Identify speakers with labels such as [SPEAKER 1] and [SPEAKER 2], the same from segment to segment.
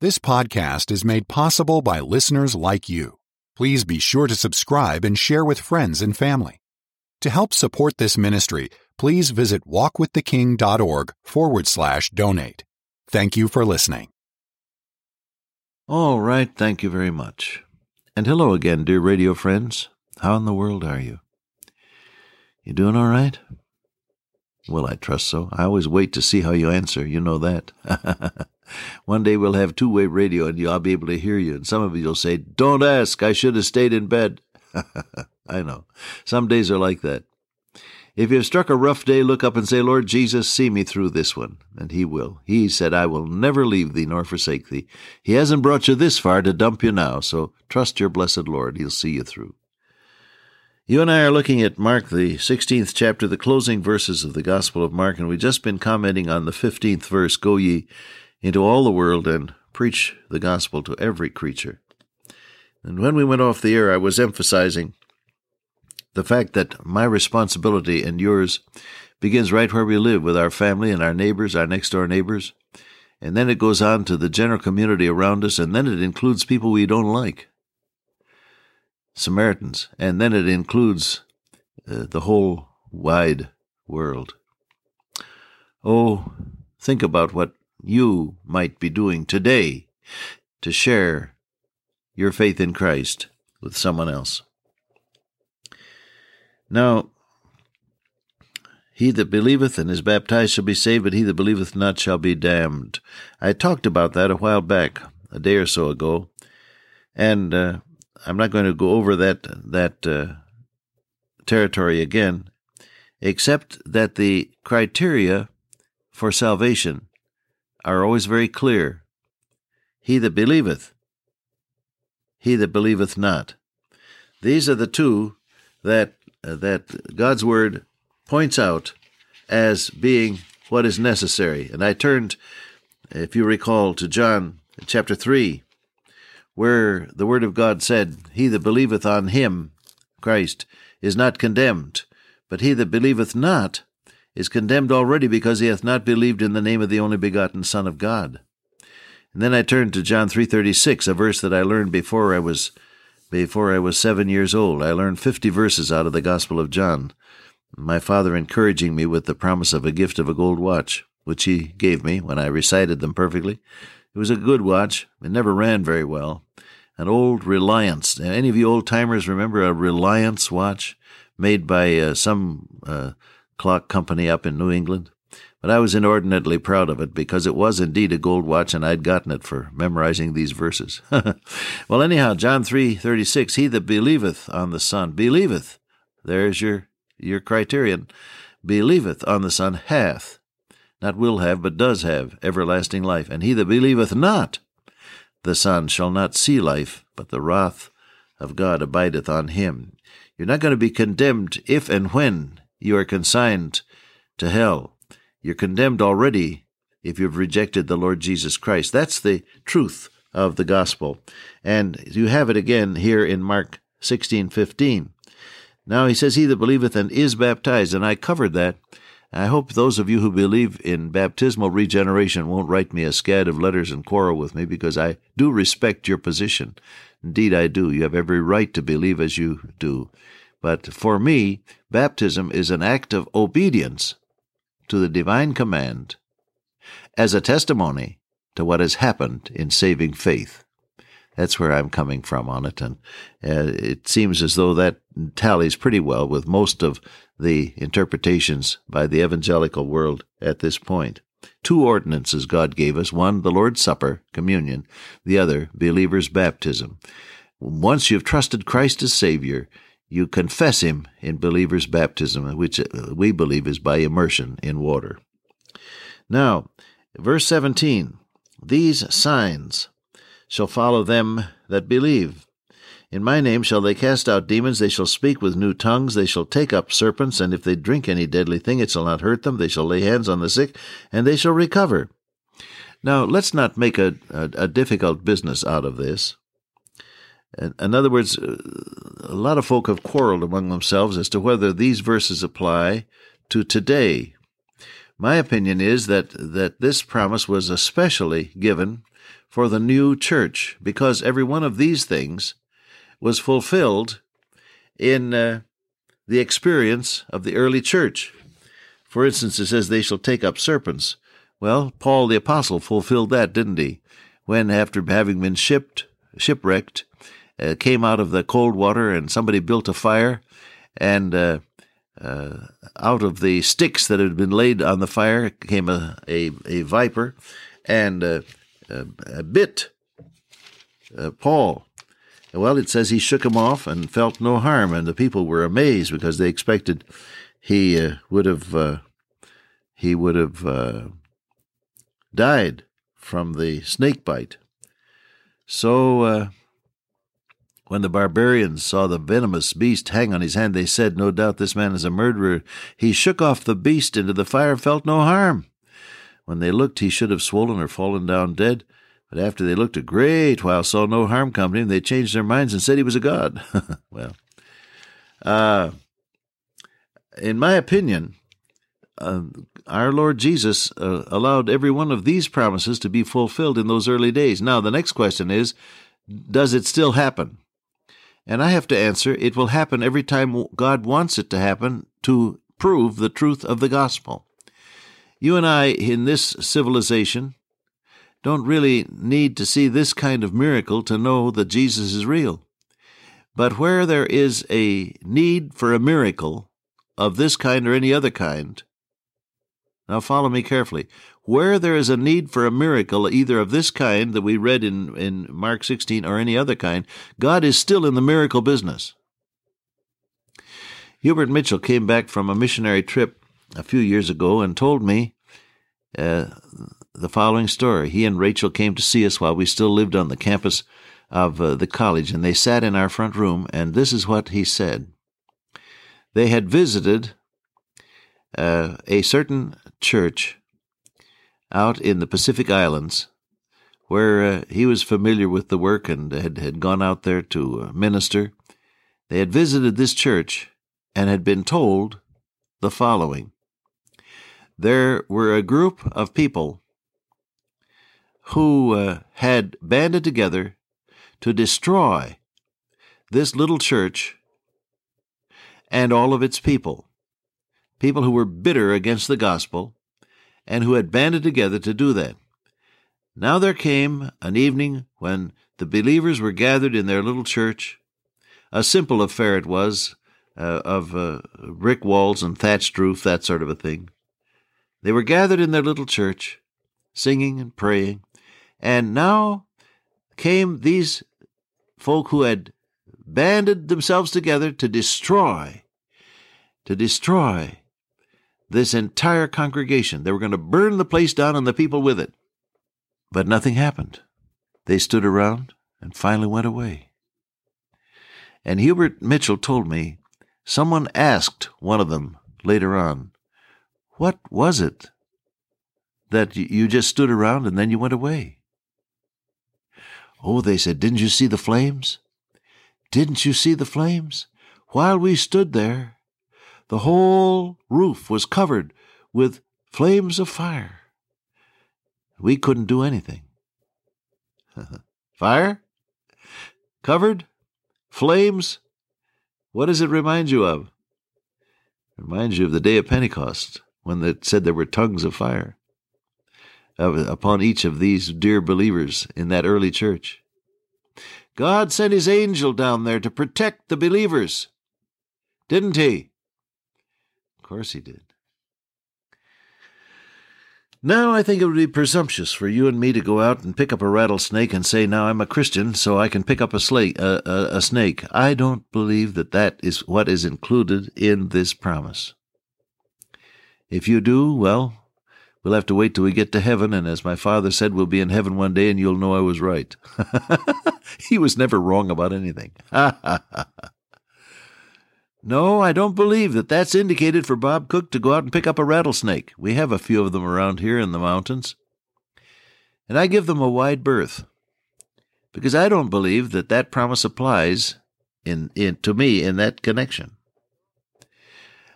[SPEAKER 1] This podcast is made possible by listeners like you. Please be sure to subscribe and share with friends and family. To help support this ministry, please visit walkwiththeking.org forward slash donate. Thank you for listening.
[SPEAKER 2] All right, thank you very much. And hello again, dear radio friends. How in the world are you? You doing all right? Well, I trust so. I always wait to see how you answer. You know that. One day we'll have two way radio and I'll be able to hear you. And some of you will say, Don't ask. I should have stayed in bed. I know. Some days are like that. If you've struck a rough day, look up and say, Lord Jesus, see me through this one. And He will. He said, I will never leave thee nor forsake thee. He hasn't brought you this far to dump you now, so trust your blessed Lord. He'll see you through. You and I are looking at Mark, the 16th chapter, the closing verses of the Gospel of Mark, and we've just been commenting on the 15th verse Go ye into all the world and preach the gospel to every creature. And when we went off the air, I was emphasizing the fact that my responsibility and yours begins right where we live with our family and our neighbors, our next door neighbors. And then it goes on to the general community around us, and then it includes people we don't like. Samaritans, and then it includes uh, the whole wide world. Oh, think about what you might be doing today to share your faith in Christ with someone else. Now, he that believeth and is baptized shall be saved, but he that believeth not shall be damned. I talked about that a while back, a day or so ago, and uh, I'm not going to go over that that uh, territory again, except that the criteria for salvation are always very clear. He that believeth, he that believeth not. These are the two that uh, that God's word points out as being what is necessary. And I turned, if you recall, to John chapter 3, where the Word of God said, He that believeth on him, Christ, is not condemned, but he that believeth not is condemned already because he hath not believed in the name of the only begotten Son of God. And then I turned to John 3:36, a verse that I learned before I was before I was 7 years old. I learned 50 verses out of the Gospel of John. My father encouraging me with the promise of a gift of a gold watch, which he gave me when I recited them perfectly. It was a good watch. It never ran very well, an old Reliance. Any of you old timers remember a Reliance watch made by uh, some uh, clock company up in New England? But I was inordinately proud of it because it was indeed a gold watch, and I'd gotten it for memorizing these verses. well, anyhow, John three thirty six: He that believeth on the Son believeth. There's your your criterion. Believeth on the Son hath, not will have, but does have everlasting life. And he that believeth not the Son shall not see life, but the wrath of God abideth on him. You're not going to be condemned if and when you are consigned to hell. You're condemned already if you've rejected the Lord Jesus Christ. That's the truth of the gospel. And you have it again here in Mark 16:15. Now he says he that believeth and is baptized and I covered that I hope those of you who believe in baptismal regeneration won't write me a scad of letters and quarrel with me because I do respect your position. Indeed, I do. You have every right to believe as you do. But for me, baptism is an act of obedience to the divine command as a testimony to what has happened in saving faith. That's where I'm coming from on it. And uh, it seems as though that tallies pretty well with most of the interpretations by the evangelical world at this point. Two ordinances God gave us one, the Lord's Supper, communion, the other, believer's baptism. Once you've trusted Christ as Savior, you confess Him in believer's baptism, which uh, we believe is by immersion in water. Now, verse 17 These signs shall follow them that believe. In my name shall they cast out demons, they shall speak with new tongues, they shall take up serpents, and if they drink any deadly thing, it shall not hurt them, they shall lay hands on the sick, and they shall recover. Now, let's not make a, a, a difficult business out of this. In other words, a lot of folk have quarreled among themselves as to whether these verses apply to today. My opinion is that, that this promise was especially given for the new church because every one of these things was fulfilled in uh, the experience of the early church. For instance, it says, They shall take up serpents. Well, Paul the Apostle fulfilled that, didn't he? When, after having been shipped, shipwrecked, uh, came out of the cold water and somebody built a fire, and uh, uh, out of the sticks that had been laid on the fire came a, a, a viper and uh, bit uh, Paul. Well, it says he shook him off and felt no harm, and the people were amazed because they expected he uh, would have uh, he would have uh, died from the snake bite. So uh, when the barbarians saw the venomous beast hang on his hand, they said, No doubt this man is a murderer. He shook off the beast into the fire, felt no harm. When they looked, he should have swollen or fallen down dead. But after they looked a great while, saw no harm come to him, they changed their minds and said he was a god. well, uh, in my opinion, uh, our Lord Jesus uh, allowed every one of these promises to be fulfilled in those early days. Now, the next question is Does it still happen? And I have to answer it will happen every time God wants it to happen to prove the truth of the gospel. You and I, in this civilization, don't really need to see this kind of miracle to know that Jesus is real. But where there is a need for a miracle of this kind or any other kind, now follow me carefully. Where there is a need for a miracle, either of this kind that we read in, in Mark 16 or any other kind, God is still in the miracle business. Hubert Mitchell came back from a missionary trip a few years ago and told me uh, the following story. He and Rachel came to see us while we still lived on the campus of uh, the college, and they sat in our front room, and this is what he said. They had visited uh, a certain church out in the Pacific Islands where uh, he was familiar with the work and had, had gone out there to uh, minister. They had visited this church and had been told the following there were a group of people who uh, had banded together to destroy this little church and all of its people. People who were bitter against the gospel and who had banded together to do that. Now there came an evening when the believers were gathered in their little church. A simple affair it was, uh, of uh, brick walls and thatched roof, that sort of a thing. They were gathered in their little church, singing and praying, and now came these folk who had banded themselves together to destroy, to destroy this entire congregation. They were going to burn the place down and the people with it. But nothing happened. They stood around and finally went away. And Hubert Mitchell told me someone asked one of them later on, what was it that you just stood around and then you went away? Oh, they said, didn't you see the flames? Didn't you see the flames? While we stood there, the whole roof was covered with flames of fire. We couldn't do anything. fire? Covered? Flames? What does it remind you of? It reminds you of the day of Pentecost when it said there were tongues of fire upon each of these dear believers in that early church. God sent his angel down there to protect the believers, didn't he? Course he did. Now, I think it would be presumptuous for you and me to go out and pick up a rattlesnake and say, Now I'm a Christian, so I can pick up a, slate, a, snake. I don't believe that that is what is included in this promise. If you do, well, we'll have to wait till we get to heaven, and as my father said, we'll be in heaven one day and you'll know I was right. he was never wrong about anything. no, I don't believe that that's indicated for Bob Cook to go out and pick up a rattlesnake. We have a few of them around here in the mountains. And I give them a wide berth because I don't believe that that promise applies in, in to me in that connection.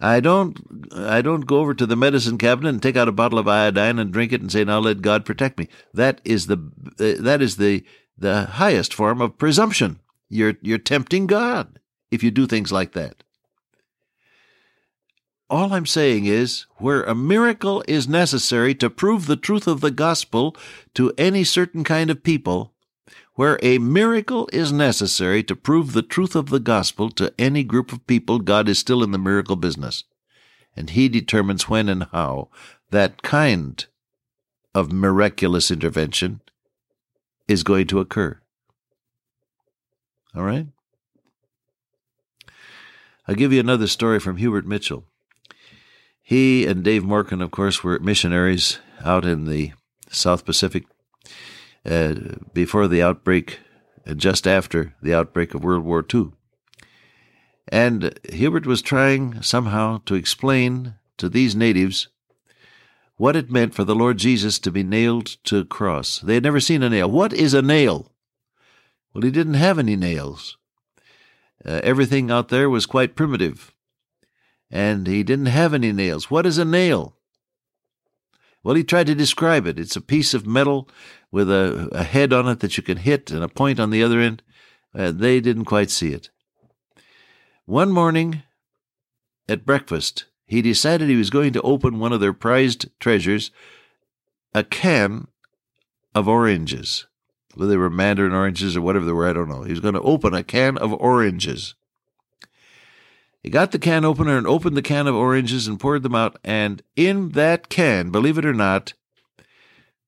[SPEAKER 2] I don't I don't go over to the medicine cabinet and take out a bottle of iodine and drink it and say now let God protect me. That is the uh, that is the the highest form of presumption. You're you're tempting God if you do things like that. All I'm saying is, where a miracle is necessary to prove the truth of the gospel to any certain kind of people, where a miracle is necessary to prove the truth of the gospel to any group of people, God is still in the miracle business. And He determines when and how that kind of miraculous intervention is going to occur. All right? I'll give you another story from Hubert Mitchell. He and Dave Morgan, of course, were missionaries out in the South Pacific uh, before the outbreak and just after the outbreak of World War II. And Hubert was trying somehow to explain to these natives what it meant for the Lord Jesus to be nailed to a cross. They had never seen a nail. What is a nail? Well, he didn't have any nails. Uh, everything out there was quite primitive. And he didn't have any nails. What is a nail? Well, he tried to describe it. It's a piece of metal with a, a head on it that you can hit and a point on the other end. Uh, they didn't quite see it. One morning at breakfast, he decided he was going to open one of their prized treasures, a can of oranges. Whether they were mandarin oranges or whatever they were, I don't know. He was going to open a can of oranges. He got the can opener and opened the can of oranges and poured them out. And in that can, believe it or not,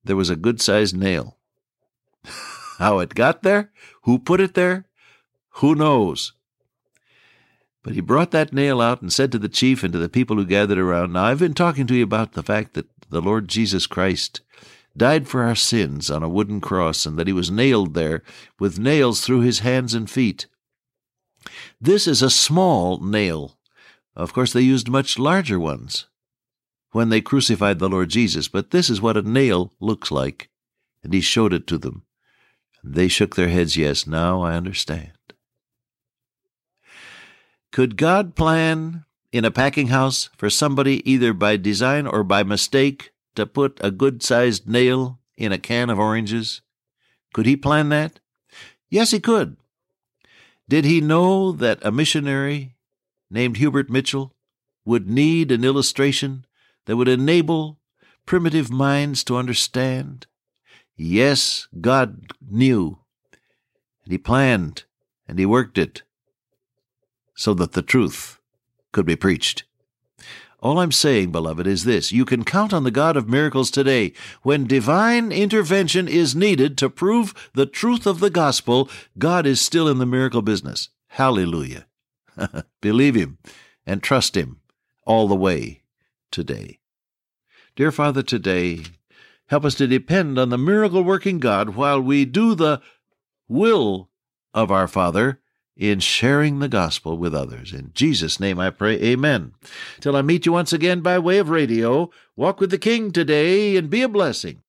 [SPEAKER 2] there was a good sized nail. How it got there, who put it there, who knows. But he brought that nail out and said to the chief and to the people who gathered around, Now I've been talking to you about the fact that the Lord Jesus Christ died for our sins on a wooden cross and that he was nailed there with nails through his hands and feet. This is a small nail. Of course, they used much larger ones when they crucified the Lord Jesus, but this is what a nail looks like. And he showed it to them. They shook their heads, yes, now I understand. Could God plan in a packing house for somebody either by design or by mistake to put a good sized nail in a can of oranges? Could he plan that? Yes, he could. Did he know that a missionary named Hubert Mitchell would need an illustration that would enable primitive minds to understand? Yes, God knew, and He planned, and He worked it so that the truth could be preached. All I'm saying, beloved, is this you can count on the God of miracles today. When divine intervention is needed to prove the truth of the gospel, God is still in the miracle business. Hallelujah. Believe Him and trust Him all the way today. Dear Father, today, help us to depend on the miracle working God while we do the will of our Father in sharing the gospel with others. In Jesus' name I pray, Amen. Till I meet you once again by way of radio, walk with the King today and be a blessing.